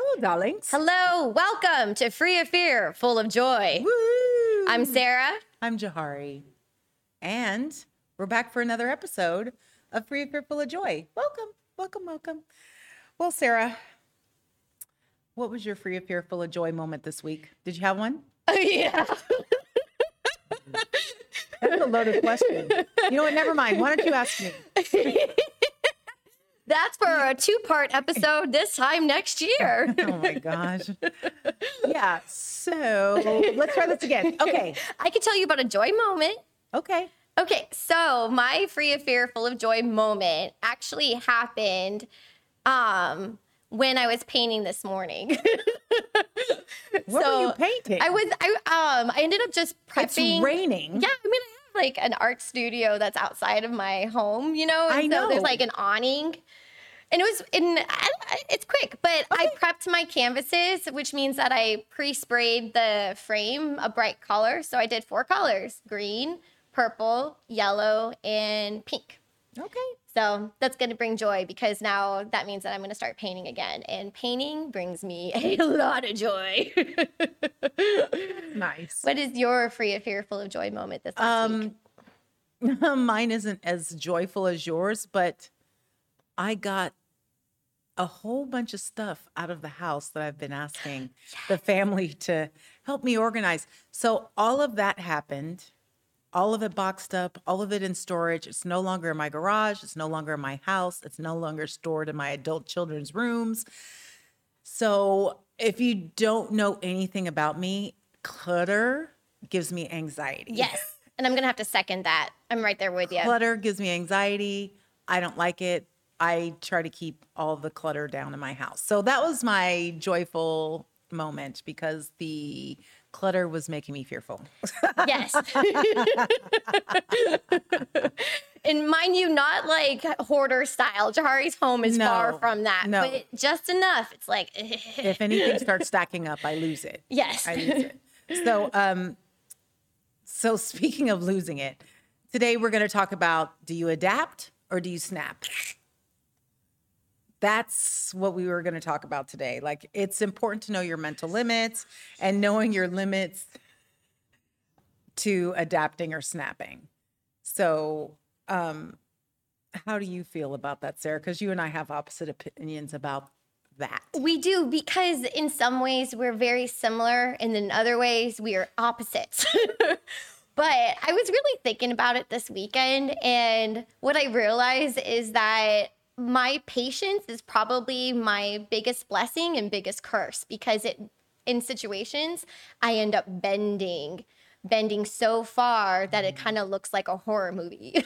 Hello, darlings. Hello, welcome to Free of Fear, Full of Joy. Woo! I'm Sarah. I'm Johari. And we're back for another episode of Free of Fear Full of Joy. Welcome, welcome, welcome. Well, Sarah, what was your Free of Fear Full of Joy moment this week? Did you have one? Oh, yeah. That's a loaded question. You know what? Never mind. Why don't you ask me? That's for a two part episode this time next year. Oh my gosh. Yeah. So let's try this again. Okay. I can tell you about a joy moment. Okay. Okay, so my free of fear, full of joy moment actually happened um, when I was painting this morning. What were you painting? I was I um I ended up just prepping. It's raining. Yeah, I mean I like an art studio that's outside of my home, you know. I know. so there's like an awning. And it was in it's quick, but I prepped my canvases, which means that I pre-sprayed the frame a bright color. So I did four colors: green, purple, yellow, and pink. Okay. So that's going to bring joy because now that means that I'm going to start painting again. And painting brings me a lot of joy. Nice. what is your free of fear, full of joy moment this last week? Um, mine isn't as joyful as yours, but I got a whole bunch of stuff out of the house that I've been asking the family to help me organize. So all of that happened, all of it boxed up, all of it in storage. It's no longer in my garage. It's no longer in my house. It's no longer stored in my adult children's rooms. So if you don't know anything about me, clutter gives me anxiety. Yes. And I'm going to have to second that. I'm right there with you. Clutter gives me anxiety. I don't like it. I try to keep all the clutter down in my house. So that was my joyful moment because the clutter was making me fearful. Yes. and mind you, not like hoarder style. Johari's home is far from that, no. but just enough. It's like, if anything starts stacking up, I lose it. yes. I lose it. So, um, so speaking of losing it, today we're going to talk about: Do you adapt or do you snap? That's what we were going to talk about today. Like, it's important to know your mental limits and knowing your limits to adapting or snapping. So, um, how do you feel about that, Sarah? Because you and I have opposite opinions about that. We do because in some ways we're very similar, and in other ways we are opposites. but I was really thinking about it this weekend, and what I realized is that my patience is probably my biggest blessing and biggest curse because it in situations I end up bending bending so far that it mm. kind of looks like a horror movie.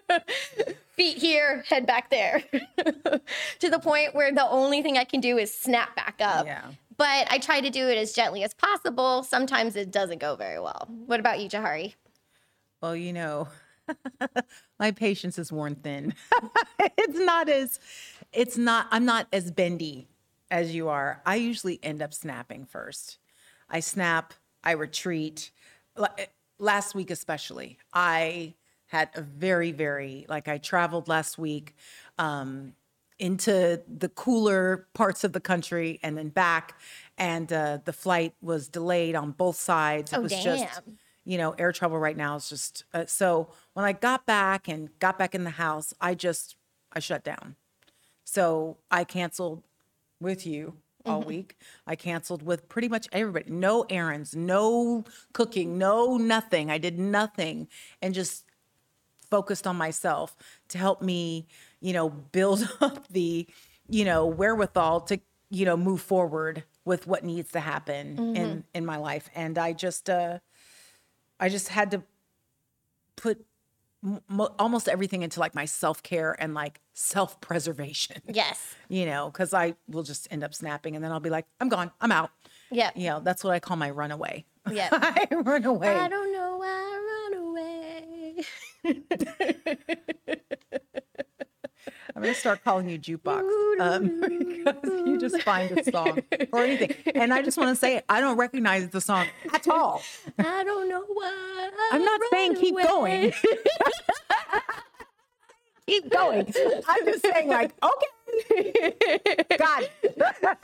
Feet here, head back there. to the point where the only thing I can do is snap back up. Yeah. But I try to do it as gently as possible. Sometimes it doesn't go very well. What about you, Johari? Well, you know, my patience is worn thin. it's not as, it's not, I'm not as bendy as you are. I usually end up snapping first. I snap, I retreat. Last week, especially, I had a very, very, like, I traveled last week um, into the cooler parts of the country and then back. And uh, the flight was delayed on both sides. It Oh, was just, damn. You know, air travel right now is just uh, so. When I got back and got back in the house, I just I shut down. So I canceled with you all week. I canceled with pretty much everybody. No errands, no cooking, no nothing. I did nothing and just focused on myself to help me, you know, build up the, you know, wherewithal to, you know, move forward with what needs to happen in in my life. And I just uh I just had to put mo- almost everything into like my self-care and like self-preservation. Yes. You know, cuz I will just end up snapping and then I'll be like, I'm gone. I'm out. Yeah. You know, that's what I call my runaway. Yeah. I run away. I don't know why I run away. I'm gonna start calling you jukebox um, because you just find a song or anything. And I just want to say, I don't recognize the song at all. I don't know why. I'm not saying keep away. going. keep going. I'm just saying, like, okay, God.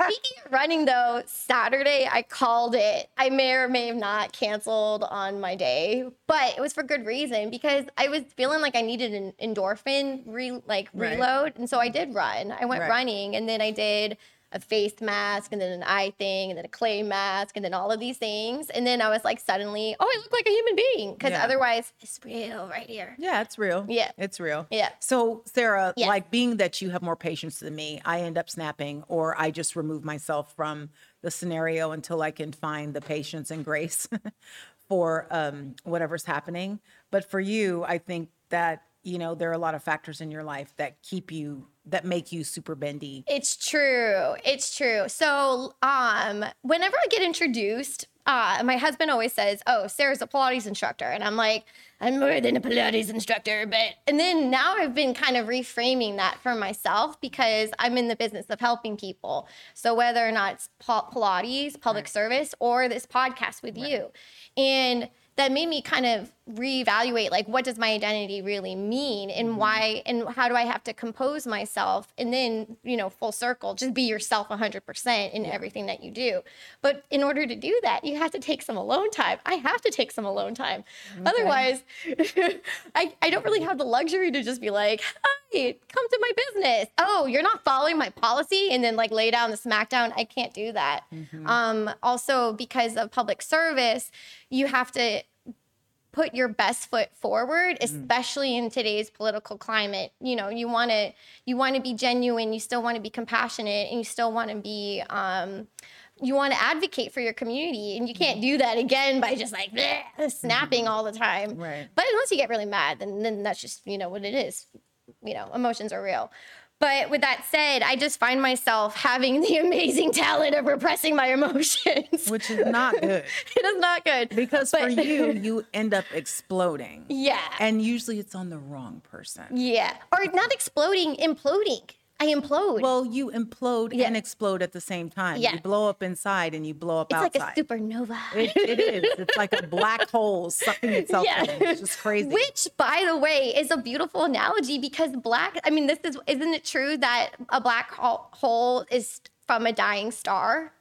Speaking of running though, Saturday I called it. I may or may have not canceled on my day, but it was for good reason because I was feeling like I needed an endorphin re like Right. reload, and so I did run. I went Right. running, and then I did a face mask, and then an eye thing, and then a clay mask, and then all of these things, and then I was like suddenly, oh, I look like a human being because Yeah. otherwise it's real right here. Yeah, it's real. Yeah. It's real. Yeah. So, Sarah, Yes. like being that you have more patience than me, I end up snapping or I just remove myself from the scenario until I can find the patience and grace for um, whatever's happening. But for you, I think that, you know, there are a lot of factors in your life that keep you, that make you super bendy. It's true. It's true. So, um, whenever I get introduced, uh, my husband always says, "Oh, Sarah's a Pilates instructor," and I'm like, "I'm more than a Pilates instructor." But and then now I've been kind of reframing that for myself because I'm in the business of helping people. So whether or not it's Pilates, public service, or this podcast with you, and that made me kind of reevaluate like what does my identity really mean and why and how do I have to compose myself and then you know full circle just be yourself 100% in everything that you do. But in order to do that you have to take some alone time. I have to take some alone time. Otherwise I, I don't really have the luxury to just be like hi come to my business. Oh you're not following my policy and then like lay down the smackdown. I can't do that. Um also because of public service you have to put your best foot forward mm. especially in today's political climate. You know you want to you want to be genuine you still want to be compassionate and you still want to be um you want to advocate for your community. And you can't mm. do that again by just like bleh, snapping mm-hmm. all the time. Right. but unless you get really mad then, then that's just you know what it is. You know emotions are real but with that said i just find myself having the amazing talent of repressing my emotions Which is not good it is not good because for you, you end up exploding. yeah And usually it's on the wrong person. Yeah. Or not exploding, imploding. I implode. Well, you implode Yeah. and explode at the same time. Yeah. You blow up inside and you blow up it's outside. It's like a supernova. It, it is. It's like a black hole sucking itself Yeah. in. It's just crazy. Which, by the way, is a beautiful analogy because black, I mean, this is, isn't it true that a black hole- is from a dying star?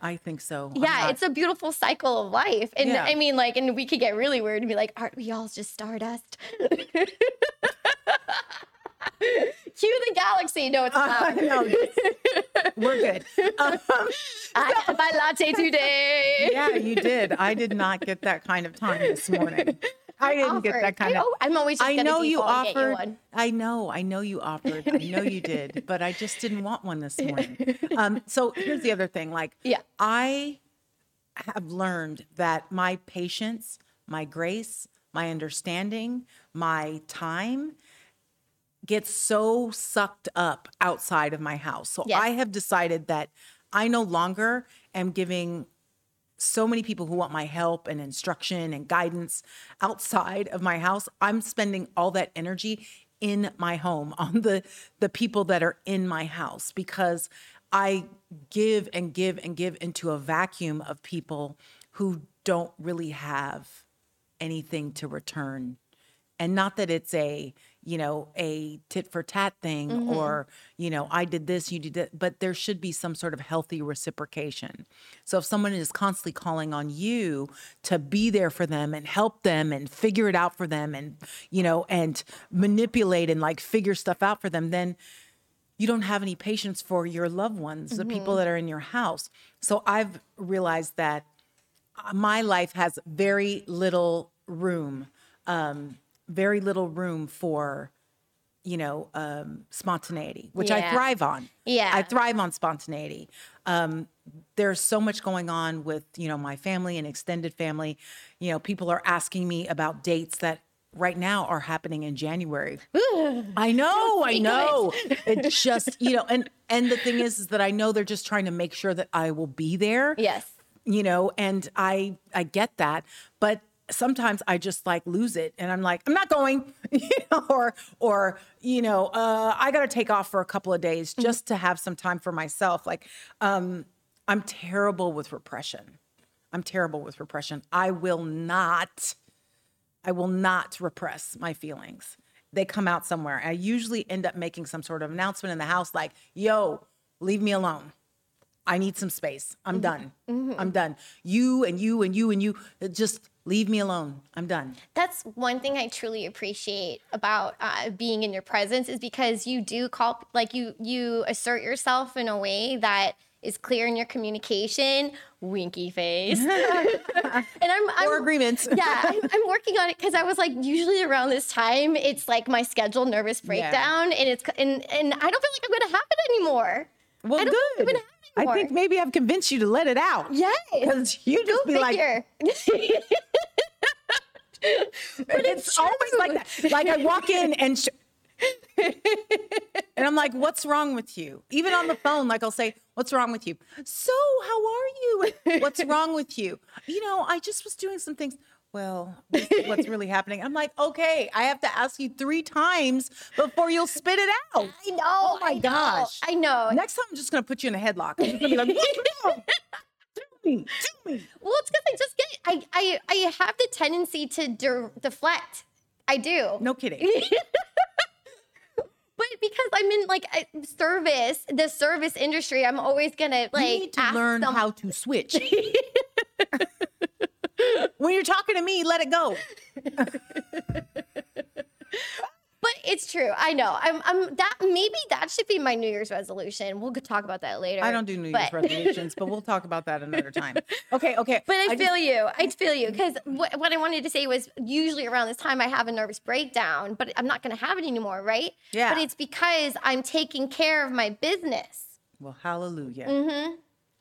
I think so. Yeah, it's a beautiful cycle of life. And Yeah. I mean, like, and we could get really weird and be like, aren't we all just stardust? Cue the galaxy. No, it's not. know. We're good. Um, I had my latte today. yeah, you did. I did not get that kind of time this morning. I didn't get that kind I, of. oh, I'm always just I know you offered. one. I know. I know you offered. I know you did, but I just didn't want one this morning. Um, so here's the other thing. Like, Yeah. I have learned that my patience, my grace, my understanding, my time gets so sucked up outside of my house. So Yes. I have decided that I no longer am giving so many people who want my help and instruction and guidance outside of my house. I'm spending all that energy in my home on the the people that are in my house because I give and give and give into a vacuum of people who don't really have anything to return and not that it's a you know a tit for tat thing Mm-hmm. or you know i did this you did that but there should be some sort of healthy reciprocation so if someone is constantly calling on you to be there for them and help them and figure it out for them and you know and manipulate and like figure stuff out for them then you don't have any patience for your loved ones, the Mm-hmm. people that are in your house. So I've realized that uh, my life has very little room, um, very little room for, you know, um, spontaneity, which I thrive on. Yeah. I thrive on spontaneity. Um, there's so much going on with, you know, my family and extended family. You know, people are asking me about dates that right now are happening in January. I know, I know. It's just, you know, and and the thing is is that I know they're just trying to make sure that I will be there. Yes. You know, and I I get that, but sometimes I just like lose it and I'm like, I'm not going, you know, or or you know, uh I got to take off for a couple of days just to have some time for myself. Like um I'm terrible with repression. I'm terrible with repression. I will not I will not repress my feelings. they come out somewhere. I usually end up making some sort of announcement in the house like, yo, leave me alone. I need some space. I'm mm-hmm. done. Mm-hmm. I'm done. You and you and you and you uh, just leave me alone. I'm done. That's one thing I truly appreciate about uh, being in your presence is because you do call like you you assert yourself in a way that is clear in your communication. Winky face, and I'm, I'm Or agreements. yeah, I'm, I'm working on it because I was like, usually around this time, it's like my schedule nervous breakdown, and it's and and I don't feel like I'm gonna have it anymore. Well, I don't think I'm good. Gonna have it I think maybe I've convinced you to let it out. Yes. Because you just Go be like, figure. it's, always like that. Like I walk in and sh- and I'm like, "What's wrong with you?" Even on the phone, like I'll say, "What's wrong with you?" So, how are you? What's wrong with you? You know, I just was doing some things. Well, what's really happening? I'm like, okay, I have to ask you three times before you'll spit it out. I know. Oh my I know, gosh. I know. Next time, I'm just gonna put you in a headlock. I'm just gonna be like, "What's wrong? Tell me, tell me." Well, it's because I just get I I I have the tendency to de- deflect. I do. No kidding. But because I'm in like a service, the service industry, I'm always gonna like you need to learn some- how to switch. when you're talking to me, let it go. But it's true. I know. I'm. I'm. That maybe that should be my New Year's resolution. We'll talk about that later. I don't do New Year's but- resolutions, but we'll talk about that another time. Okay, okay. But I, just- feel you. I feel you because what, what I wanted to say was usually around this time I have a nervous breakdown, but I'm not going to have it anymore, right? Yeah. But it's because I'm taking care of my business. well, hallelujah. Mm-hmm.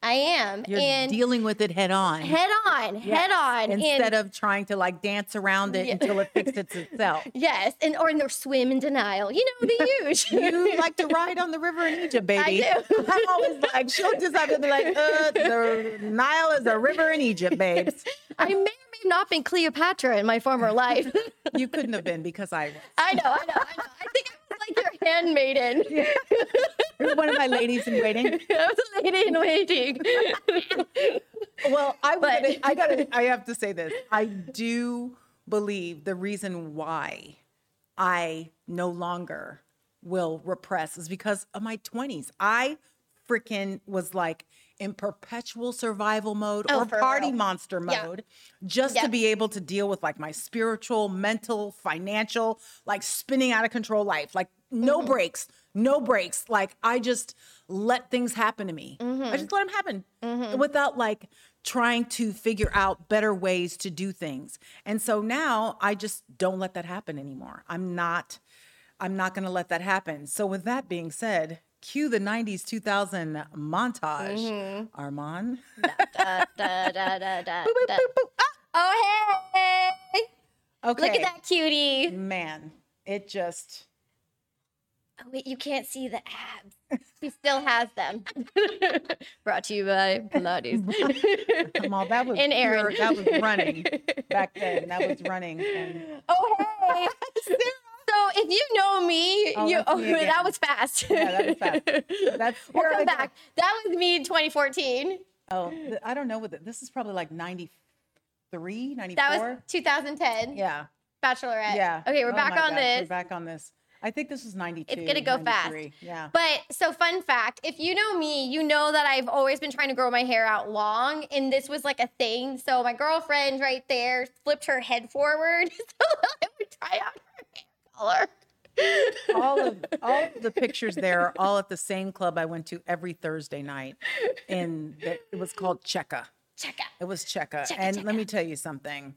I am, You're and dealing with it head on. head on, head on, Instead and of trying to like dance around it Yeah. until it fixes itself. yes, and or in their swim in denial. You know the usual. You like to ride on the river in Egypt, baby. I do. I'm always like, she'll just have to be like, uh, the Nile is a river in Egypt, babes. I may or may not been Cleopatra in my former life. You couldn't have been because I was. I know, I know, I know. I think I like your handmaiden. You're one of my ladies in waiting. I was a lady in waiting. Well, I But- but, I gotta I have to say this. I do believe the reason why I no longer will repress is because of my 20s. I freaking was like in perpetual survival mode Oh, or party real. monster Yeah. mode just Yeah. to be able to deal with like my spiritual, mental, financial, like spinning out of control life. Like no Mm-hmm. breaks, no breaks. Like I just let things happen to me. Mm-hmm. I just let them happen without like trying to figure out better ways to do things. And so now I just don't let that happen anymore. I'm not I'm not going to let that happen. So with that being said, cue the 90s 2000 montage. Mm-hmm. Armand. da, da, da, da, da, da. Oh hey! Okay. Look at that cutie. Man, it just Oh, wait, you can't see the abs. He still has them. Brought to you by Pilates. come on, that was And Aaron. pure- that was running back then. That was running. And oh hey! So if you know me, Oh, you oh, me that was fast. Yeah, that was fast. That's We'll come back. That was me in 2014. Oh, I don't know what the, this is probably like 93, 94. That was 2010. yeah. Bachelorette. Yeah. Okay, we're Oh back on gosh, We're this. back on this. I think this was 92. It's gonna go fast. Yeah. But so fun fact, if you know me, you know that I've always been trying to grow my hair out long and this was like a thing. So my girlfriend right there flipped her head forward so I would try out her hair color. All of all of the pictures there are all at the same club I went to every Thursday night. And it was called Cheka. Check out. It was Cheka. Cheka, and let me tell you something.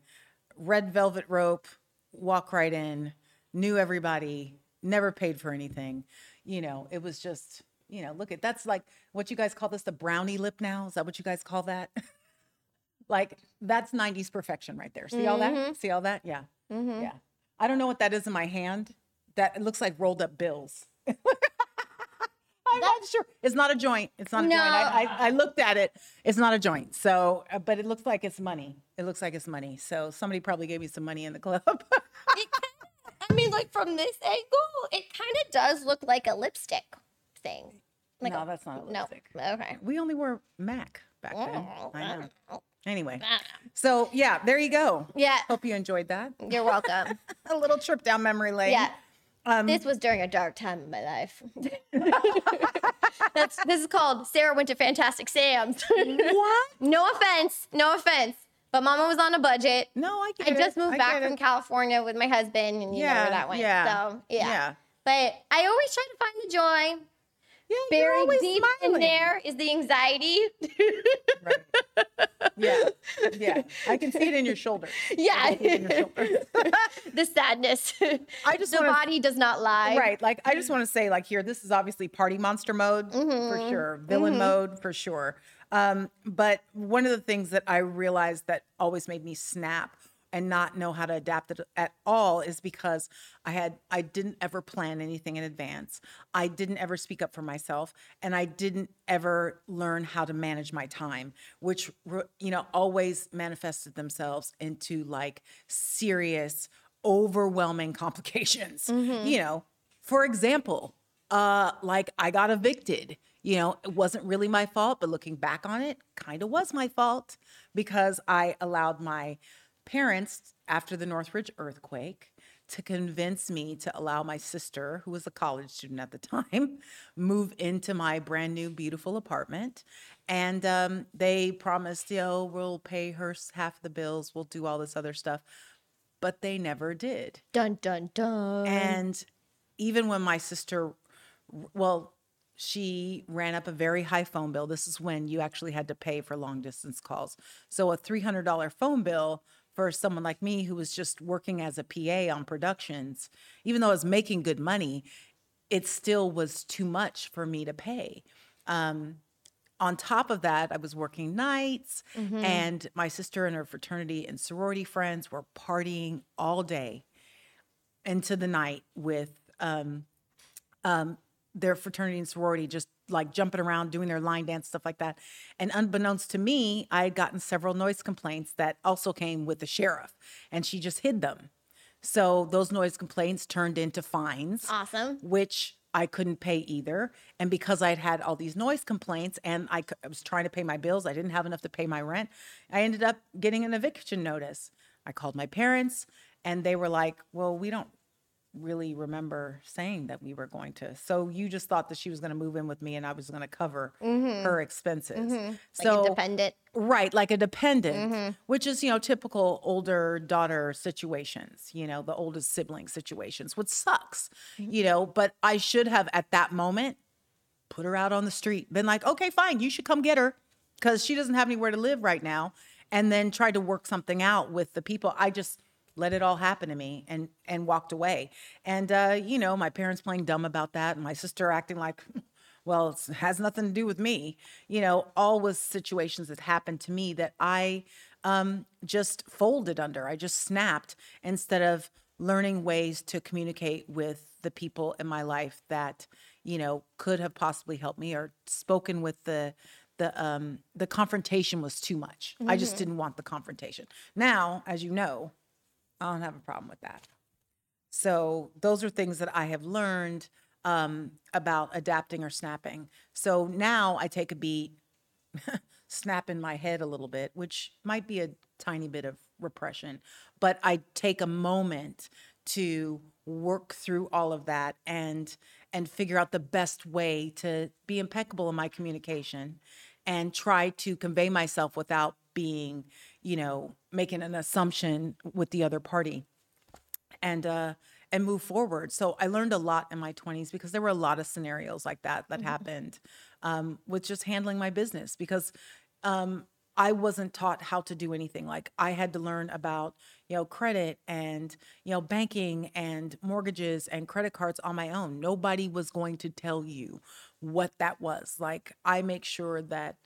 Red velvet rope, walk right in, knew everybody, never paid for anything. You know, it was just, you know, look at that's like what you guys call this the brownie lip now. Is that what you guys call that? like that's 90s perfection right there. See all that? Mm-hmm. See all that? Yeah. Mm-hmm. Yeah. I don't know what that is in my hand. That it looks like rolled up bills. I'm not sure. It's not a joint. It's not a joint. I, I, I looked at it. It's not a joint. So, uh, but it looks like it's money. It looks like it's money. So somebody probably gave me some money in the club. It kinda, I mean, like from this angle, it kind of does look like a lipstick thing. Like no, a- that's not a no. lipstick. Okay. We only wore MAC back then. I know. oh, Anyway, oh. so yeah, there you go. Yeah. Hope you enjoyed that. You're welcome. A little trip down memory lane. Yeah. Um, this was during a dark time in my life. That's this is called Sarah went to Fantastic Sam's. what? no offense, no offense, but Mama was on a budget. No, I get I it. just moved I back from it. California with my husband, and you know where that went. Yeah. So yeah. Yeah. But I always try to find the joy. Yeah, Buried deep smiling. in there is the anxiety. Right. Yeah, yeah. I can see it in your shoulders. yeah. I can see it in your shoulders. the sadness. I just the wanna- body does not lie. Right. Like I just want to say, like here, this is obviously party monster mode for Mm-hmm. sure, villain mode for sure. Um, but one of the things that I realized that always made me snap and not know how to adapt it at all is because I had I didn't ever plan anything in advance. I didn't ever speak up for myself, and I didn't ever learn how to manage my time, which you know always manifested themselves into like serious, overwhelming complications. You know, for example, uh, like I got evicted. You know, it wasn't really my fault, but looking back on it, kind of was my fault because I allowed my parents after the Northridge earthquake to convince me to allow my sister, who was a college student at the time, move into my brand new beautiful apartment. And um, they promised, you know, we'll pay her half the bills, we'll do all this other stuff. But they never did. Dun dun dun. And even when my sister, well, she ran up a very high phone bill. This is when you actually had to pay for long distance calls. So a $300 phone bill for someone like me who was just working as a PA on productions, even though I was making good money, it still was too much for me to pay. Um, on top of that, I was working nights, and my sister and her fraternity and sorority friends were partying all day into the night with um, um, their fraternity and sorority, just like jumping around, doing their line dance, stuff like that. And unbeknownst to me, I had gotten several noise complaints that also came with the sheriff, and she just hid them. So those noise complaints turned into fines awesome. which I couldn't pay either. And because I'd had all these noise complaints and I, c- I was trying to pay my bills, I didn't have enough to pay my rent. I ended up getting an eviction notice. I called my parents and they were like, Well, we don't really remember saying that we were going to. So you just thought that she was going to move in with me and I was going to cover mm-hmm. her expenses. Mm-hmm. Like So dependent, Right, like a dependent, mm-hmm. which is, you know, typical older daughter situations, you know, the oldest sibling situations, which sucks, you know, but I should have at that moment put her out on the street, been like, okay, fine, you should come get her because she doesn't have anywhere to live right now. And then tried to work something out with the people. I just let it all happen to me and and walked away. And uh, you know, my parents playing dumb about that, and my sister acting like, well, it has nothing to do with me. You know, all was situations that happened to me that I um, just folded under. I just snapped instead of learning ways to communicate with the people in my life that you know could have possibly helped me or spoken with the the um the confrontation was too much. I just didn't want the confrontation. Now, as you know, I don't have a problem with that. So those are things that I have learned um, about adapting or snapping. So now I take a beat, snap in my head a little bit, which might be a tiny bit of repression, but I take a moment to work through all of that and and figure out the best way to be impeccable in my communication and try to convey myself without being, you know, making an assumption with the other party and uh and move forward. So I learned a lot in my 20s because there were a lot of scenarios like that that happened um, with just handling my business because um, I wasn't taught how to do anything. Like I had to learn about you know credit and you know banking and mortgages and credit cards on my own. Nobody was going to tell you what that was. Like I make sure that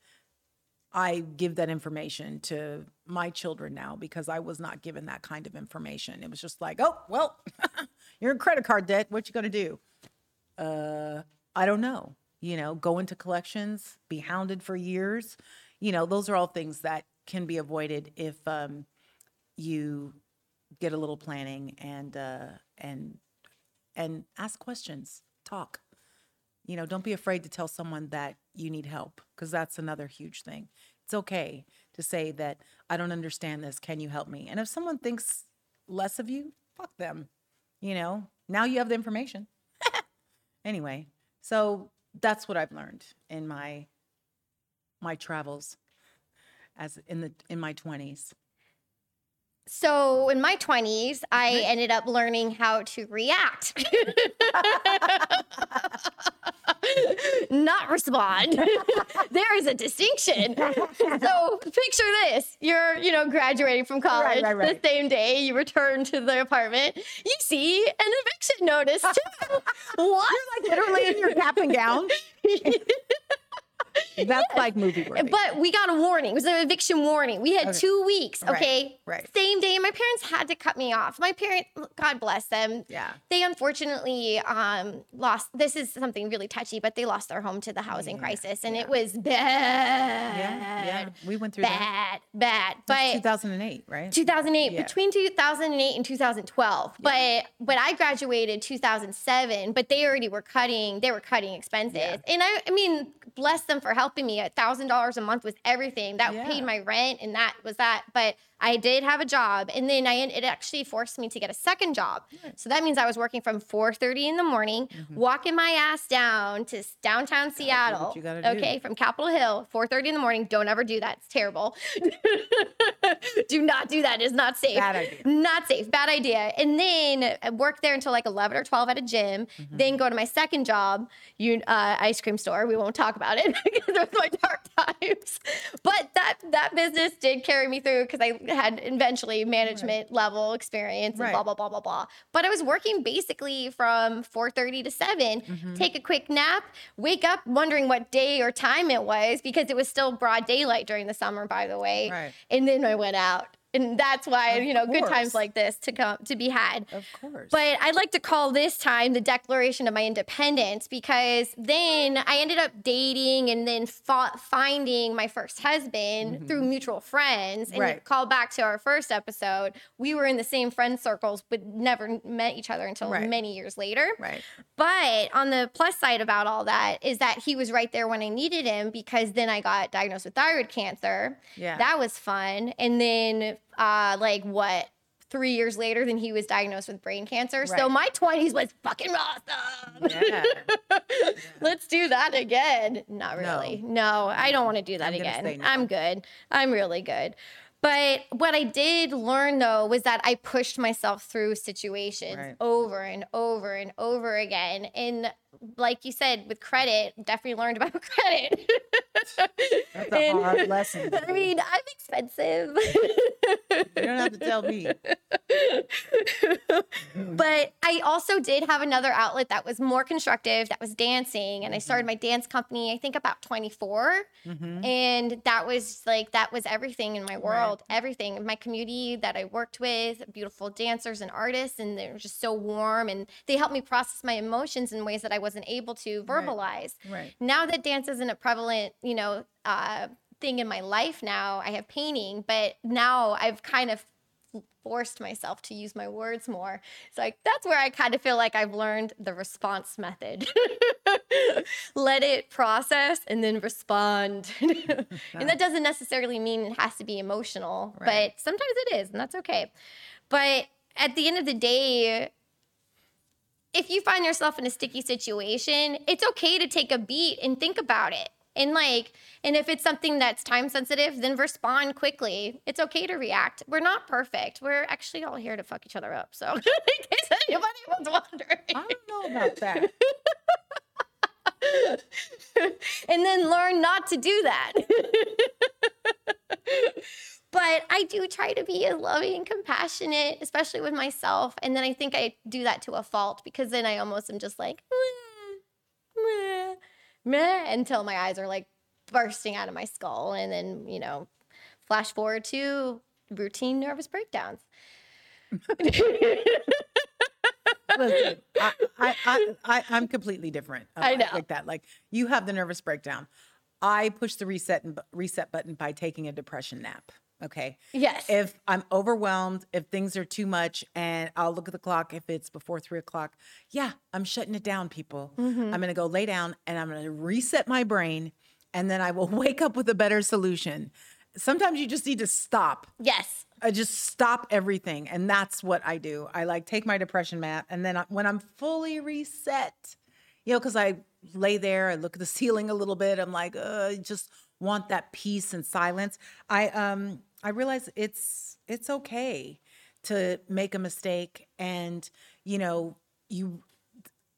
I give that information to my children now because I was not given that kind of information. It was just like, oh, well, you're in credit card debt. What you gonna do? Uh, I don't know. You know, go into collections, be hounded for years. You know, those are all things that can be avoided if um, you get a little planning and uh, and and ask questions, talk you know don't be afraid to tell someone that you need help because that's another huge thing it's okay to say that i don't understand this can you help me and if someone thinks less of you fuck them you know, now you have the information. anyway, so that's what I've learned in my my travels as in the in my 20s. So in my 20s, I ended up learning how to react. Not respond. there is a distinction. So picture this. You're, you know, graduating from college right, right. the same day you return to the apartment. You see an eviction notice too. what? You're like literally in your cap and gown. That's like movie worthy. But we got a warning. It was an eviction warning. We had Okay. two weeks. Okay. right. Same day. My parents had to cut me off. My parents, God bless them. Yeah. They unfortunately um, lost. This is something really touchy, but they lost their home to the housing crisis, and it was bad. yeah, yeah. We went through that. Bad, bad. But 2008, right? 2008 Yeah. between 2008 and 2012 but but i graduated 2007 but they already were cutting they were cutting expenses Yeah. and I, I mean bless them for helping me a thousand dollars a month was everything that Yeah. paid my rent and that was that but i did have a job and then i it actually forced me to get a second job. So that means i was working from 4.30 in the morning walking my ass down to downtown seattle Mm-hmm. do. okay from capitol hill 4.30 in the morning. Don't ever do that. It's terrible. Do not do that. It's not safe. Bad idea. not safe. Bad idea. And then I work there until like 11 or 12 at a gym Mm-hmm. then go to my second job you uh, ice cream store. We won't talk about it because it was my dark times. But that that business did carry me through because i had eventually management level experience and Right. blah blah blah blah blah but i was working basically from 4.30 to 7 Mm-hmm. take a quick nap wake up wondering what day or time it was because it was still broad daylight during the summer by the way Right. and then i went out and that's why Of you know good times like this to come to be had Of course. but I'd like to call this time the declaration of my independence because then I ended up dating and then fa- finding my first husband through mutual friends. And Mm-hmm. Right. call back to our first episode, we were in the same friend circles, but never met each other until Right. many years later. right. But on the plus side about all that is that he was right there when I needed him because then I got diagnosed with thyroid cancer. Yeah. That was fun. And then, uh, like, what? Three years later, then he was diagnosed with brain cancer. So my 20s was fucking awesome. Yeah. Let's do that again. Not really. No, I don't want to do that I'm again. no. I'm good. I'm really good. But what I did learn though was that I pushed myself through situations Right. over and over and over again. And like you said, with credit, definitely learned about credit. That's a hard lesson. I mean, I'm expensive. You don't have to tell me. but I also did have another outlet that was more constructive, that was dancing. And I started my dance company, I think about 24. Mm-hmm. And that was like, that was everything in my world, everything. My community that I worked with, beautiful dancers and artists, and they were just so warm. And they helped me process my emotions in ways that I wasn't able to Right. verbalize. Right. Now that dance isn't a prevalent, you know, uh, thing in my life now, I have painting, but now I've kind of forced myself to use my words more. It's like that's where I kind of feel like I've learned the response method. Let it process and then respond. and that doesn't necessarily mean it has to be emotional, Right. but sometimes it is, and that's okay. But at the end of the day, if you find yourself in a sticky situation, it's okay to take a beat and think about it. And like, and if it's something that's time sensitive, then respond quickly. It's okay to react. We're not perfect. We're actually all here to fuck each other up. So, in case anybody was wondering. I don't know about that. and then learn not to do that. but I do try to be as loving and compassionate, especially with myself. And then I think I do that to a fault because then I almost am just like, meh, meh, meh, until my eyes are like bursting out of my skull. And then, you know, flash forward to routine nervous breakdowns. Listen, I, I, I, I'm completely different. I know. Like that. Like you have the nervous breakdown. I push the reset and reset button by taking a depression nap. Okay. Yes. If I'm overwhelmed, if things are too much, and I'll look at the clock if it's before three o'clock, yeah, I'm shutting it down, people. Mm-hmm. I'm going to go lay down and I'm going to reset my brain, and then I will wake up with a better solution. Sometimes you just need to stop yes. I just stop everything, and that's what I do. I like take my depression mat, and then I, when I'm fully reset, you know, because I lay there, I look at the ceiling a little bit. I'm like, uh, I just want that peace and silence. I um I realize it's it's okay to make a mistake, and you know you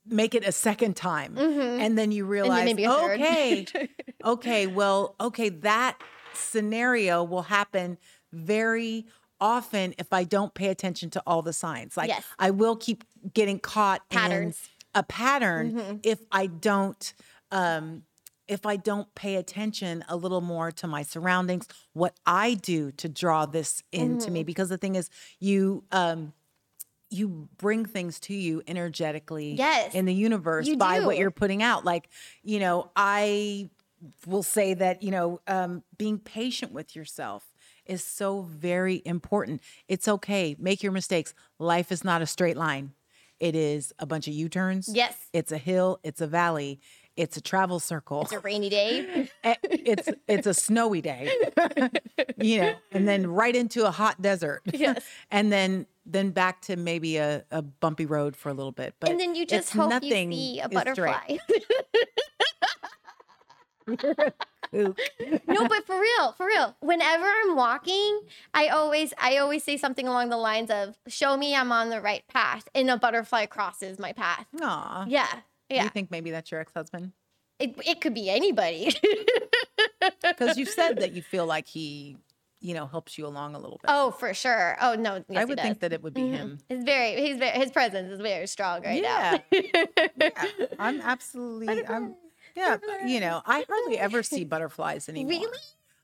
make it a second time, and then you realize, third. okay, okay, well, okay, that scenario will happen very often if I don't pay attention to all the signs. Like Yes. I will keep getting caught Patterns. in a pattern if I don't um if I don't pay attention a little more to my surroundings, what I do to draw this into me. Because the thing is you um you bring things to you energetically Yes, in the universe by what you're putting out. Like you know i will say that you know um, being patient with yourself is so very important. It's okay. Make your mistakes. Life is not a straight line. It is a bunch of u-turns. Yes. it's a hill. It's a valley it's a travel circle It's a rainy day. Eh, it's it's a snowy day you know and then right into a hot desert Yes. and then then back to maybe a, a bumpy road for a little bit but and then you just hope you nothing see a butterfly. No, but for real, for real. Whenever I'm walking, I always I always say something along the lines of "Show me I'm on the right path," and a butterfly crosses my path. Aw. Yeah, yeah. you think maybe that's your ex-husband It it could be anybody. because you said that you feel like he you know helps you along a little bit oh, for sure. Oh no, yes, i would think that it would be mm-hmm. him He's very he's very his presence is very strong right yeah. now. yeah i'm absolutely i'm yeah you know i hardly ever see butterflies anymore Really?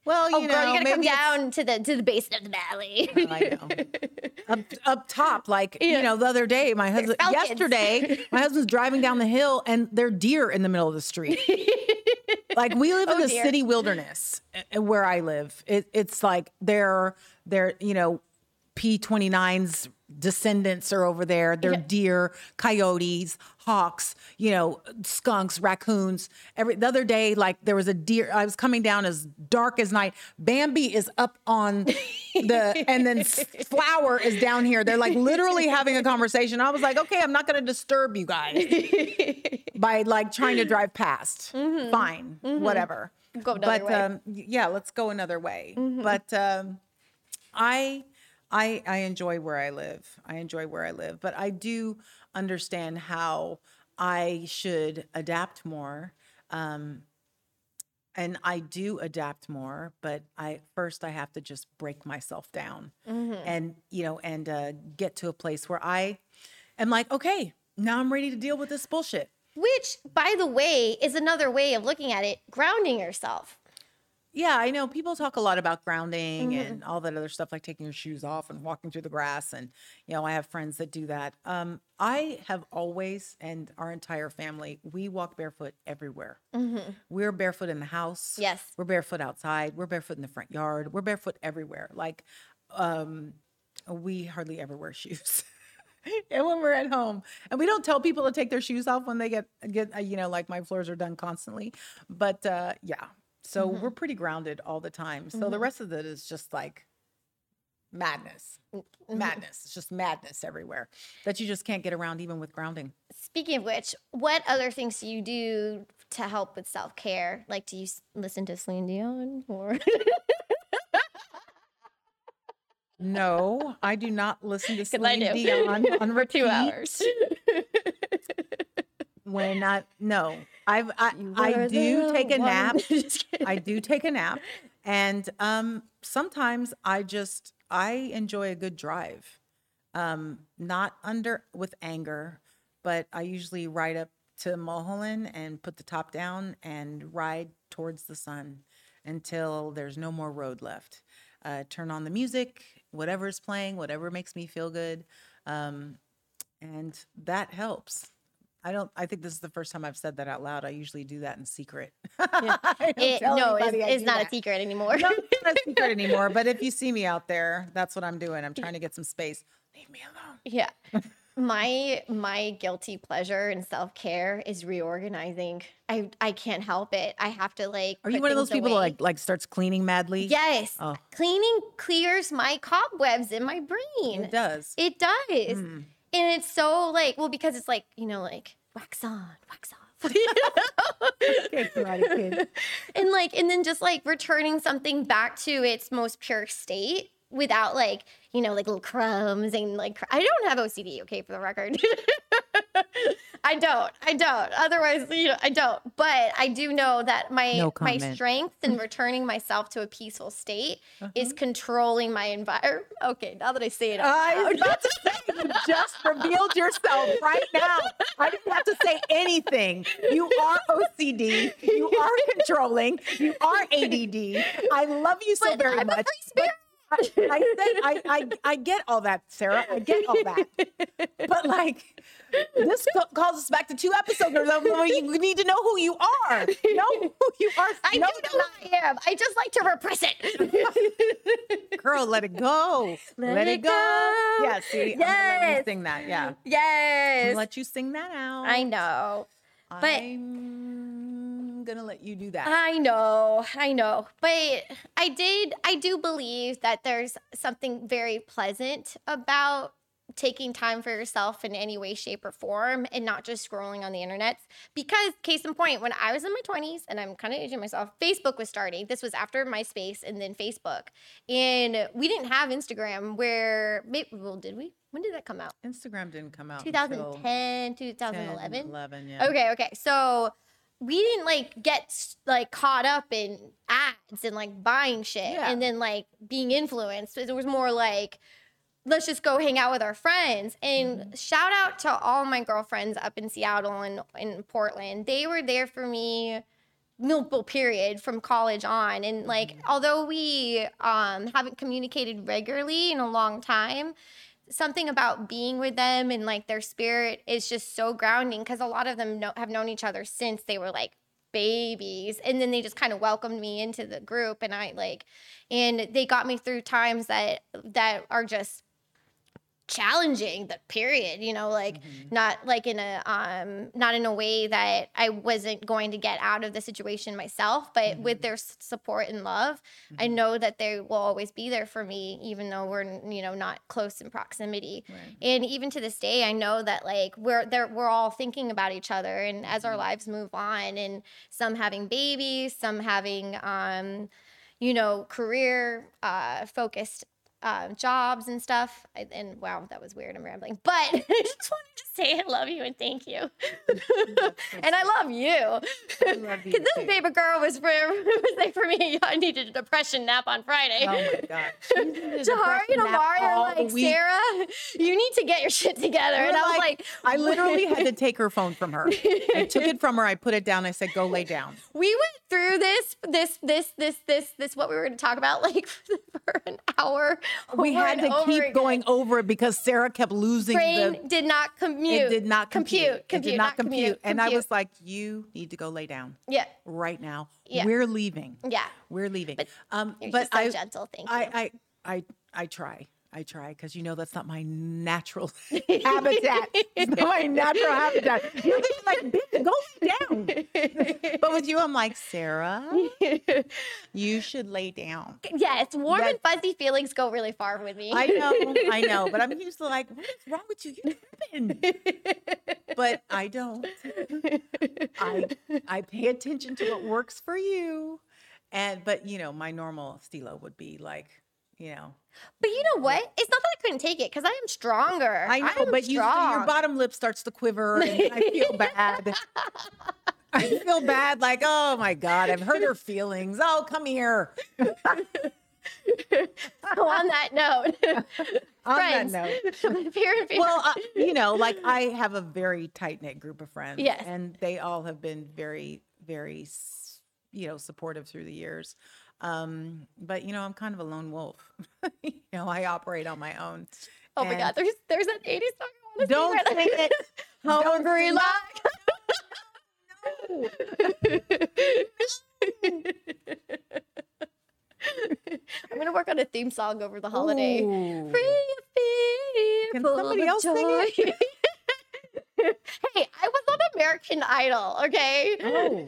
Well you Oh, know girl, you gotta come maybe down to the to the basin of the valley. I know. Up up top, like Yeah. you know, the other day, my husband yesterday, my husband's driving down the hill and there are deer in the middle of the street. like we live in Oh, the dear. city wilderness uh, where I live. It, it's like they're they're you know, P29's descendants are over there. They're deer, coyotes, hawks, you know, skunks, raccoons. Every the other day, like there was a deer. I was coming down as dark as night. Bambi is up on the, and then Flower is down here. They're like literally having a conversation. I was like, okay, I'm not going to disturb you guys by like trying to drive past. Fine, whatever. Go another but way. um, yeah, let's go another way. But um, I I I enjoy where I live. I enjoy where I live, but I do understand how I should adapt more. Um and I do adapt more, but I first I have to just break myself down and you know and uh, get to a place where I am like, okay, now I'm ready to deal with this bullshit. Which, by the way, is another way of looking at it, grounding yourself. Yeah, I know people talk a lot about grounding and all that other stuff, like taking your shoes off and walking through the grass. And, you know, I have friends that do that. Um, I have always, and our entire family, we walk barefoot everywhere. We're barefoot in the house. Yes. We're barefoot outside. We're barefoot in the front yard. We're barefoot everywhere. Like, um, we hardly ever wear shoes. and when we're at home, and we don't tell people to take their shoes off when they get get uh, you know like my floors are done constantly, but uh, yeah. So mm-hmm. we're pretty grounded all the time. So the mm-hmm. rest of it is just like madness, mm-hmm. madness. It's just madness everywhere that you just can't get around even with grounding. Speaking of which, what other things do you do to help with self care? Like, do you s- listen to Celine Dion or? No, I do not listen to Celine. Dion on For two hours. When I no, I've I, I do take a one- nap. I do take a nap, and um, sometimes I just I enjoy a good drive, um, not under with anger, but I usually ride up to Mulholland and put the top down and ride towards the sun until there's no more road left. Uh, turn on the music, whatever's playing, whatever makes me feel good, um, and that helps. I don't. I think this is the first time I've said that out loud. I usually do that in secret. Don't It- no, it's, it's not that. a secret anymore. No, it's not a secret anymore. But if you see me out there, that's what I'm doing. I'm trying to get some space. Leave me alone. yeah. my my guilty pleasure and self-care is reorganizing. I I can't help it. I have to like Are you one of those people that away. like like starts cleaning madly? Yes. Oh. Cleaning clears my cobwebs in my brain. It does. It does. Mm. And it's so like, well, because it's like, you know, like wax on, wax off. Okay, Karate Kid. and like, and then just like returning something back to its most pure state without like, you know, like little crumbs and like, cr- I don't have OCD, okay, for the record. I don't. I don't. Otherwise, you know, I don't. But I do know that my No my strength in returning myself to a peaceful state uh-huh. is controlling my environment. Okay, now that I say it, I was about to say, you just revealed yourself right now. I didn't have to say anything. You are OCD. You are controlling. You are ADD. I love you so But very I'm a much. I, said I, I I get all that, Sarah. I get all that. But like this calls us back to two episodes ago where you need to know who you are. Know who you are. I know do know who I am. I just like to repress it. Girl, let it go. Let it go. Yeah, see, I'm gonna let you sing that. Yeah. I'm yes. gonna let you sing that out. I know. but- I'm gonna let you do that. I know, I know. But I did, I do believe that there's something very pleasant about taking time for yourself in any way, shape, or form and not just scrolling on the internet. Because, case in point, when I was in my 20s, and I'm kind of aging myself, Facebook was starting. This was after MySpace and then Facebook. And we didn't have Instagram where, maybe, well, did we? When did that come out? Instagram didn't come out. until 2010, 10, 2011? 11, yeah. Okay, okay. So we didn't like get like caught up in ads and like buying shit Yeah. and then like being influenced. It was more like let's just go hang out with our friends. And Mm-hmm. shout out to all my girlfriends up in Seattle and in Portland. They were there for me multiple period from college on and like Mm-hmm. although we um haven't communicated regularly in a long time something about being with them and like their spirit is just so grounding because a lot of them know, have known each other since they were like babies and then they just kind of welcomed me into the group and I like and they got me through times that that are just challenging the period you know like not like in a um not in a way that i wasn't going to get out of the situation myself but with their support and love i know that they will always be there for me even though we're you know not close in proximity. Right. and even to this day i know that like we're there we're all thinking about each other and as our lives move on and some having babies some having um you know career uh focused uh, jobs and stuff I, and wow that was weird i'm rambling but i just wanted to say i love you and thank you and i love you love you because this too. baby girl was for was like for me i needed a depression nap on friday Oh my god. She's in a Johari and Amari are like. Sarah, you need to get your shit together. We're and I was like, I literally had to take her phone from her. I took it from her. I put it down. I said, "Go lay down." we went through this, this, this, this, this, this, what we were going to talk about, like for an hour. We had to keep again. going over it because Sarah kept losing Brain the. did not commute. It did not compute. compute. It did not compute. And I was like, "You need to go lay down yeah, right now. Yeah. We're leaving. yeah. We're leaving." But um, but so I, gentle. Thank you. I, I, I, I try. I try because you know that's not my natural habitat. It's not my natural habitat. You're like, go down. But with you, I'm like, Sarah, you should lay down. yes, warm That- and fuzzy feelings go really far with me. I know, I know, but I'm used to like, what is wrong with you? You're tripping. But I don't. I I pay attention to what works for you. And but you know, my normal stilo would be like, you know, but you know what? It's not that I couldn't take it because I am stronger. I know, am but you, your bottom lip starts to quiver, and I feel bad. I feel bad, like, oh my God, I've hurt her feelings. Oh, come here. So on that note, On friends, that note. and peer. Well, uh, you know, like I have a very tight knit group of friends. Yes. And they all have been very, very, you know, supportive through the years. Um, but you know, I'm kind of a lone wolf. you know, I operate on my own. oh my God, there's there's that 80s song. Don't right sing it. Hungry like. I'm gonna work on a theme song over the holiday. Ooh. Free your feet, Can somebody else sing it? American Idol, okay? Oh,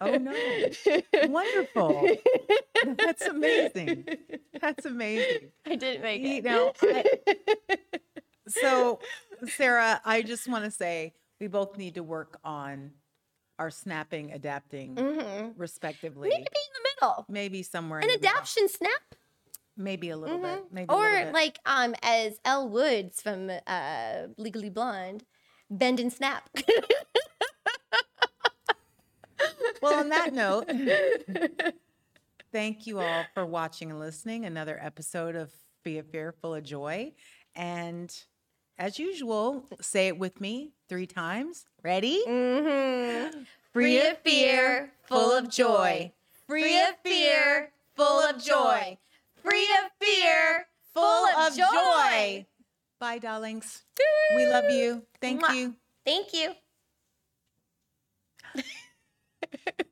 oh no. Wonderful. That's amazing. That's amazing. I didn't make You it. know, I- so Sarah, I just want to say we both need to work on our snapping, adapting, respectively. Maybe in the middle. Maybe somewhere An middle. snap. Maybe a little bit. Maybe a little Or bit. like um as Elle Woods from uh Legally Blonde, bend and snap. Well, on that note, thank you all for watching and listening. Another episode of Free of Fear Full of Joy. And as usual, say it with me three times. Ready? mm-hmm. Free of fear, full of joy. Free of fear, full of joy. Free of fear, full of joy. Bye, darlings. We love you. Thank Mwah. you. Thank you.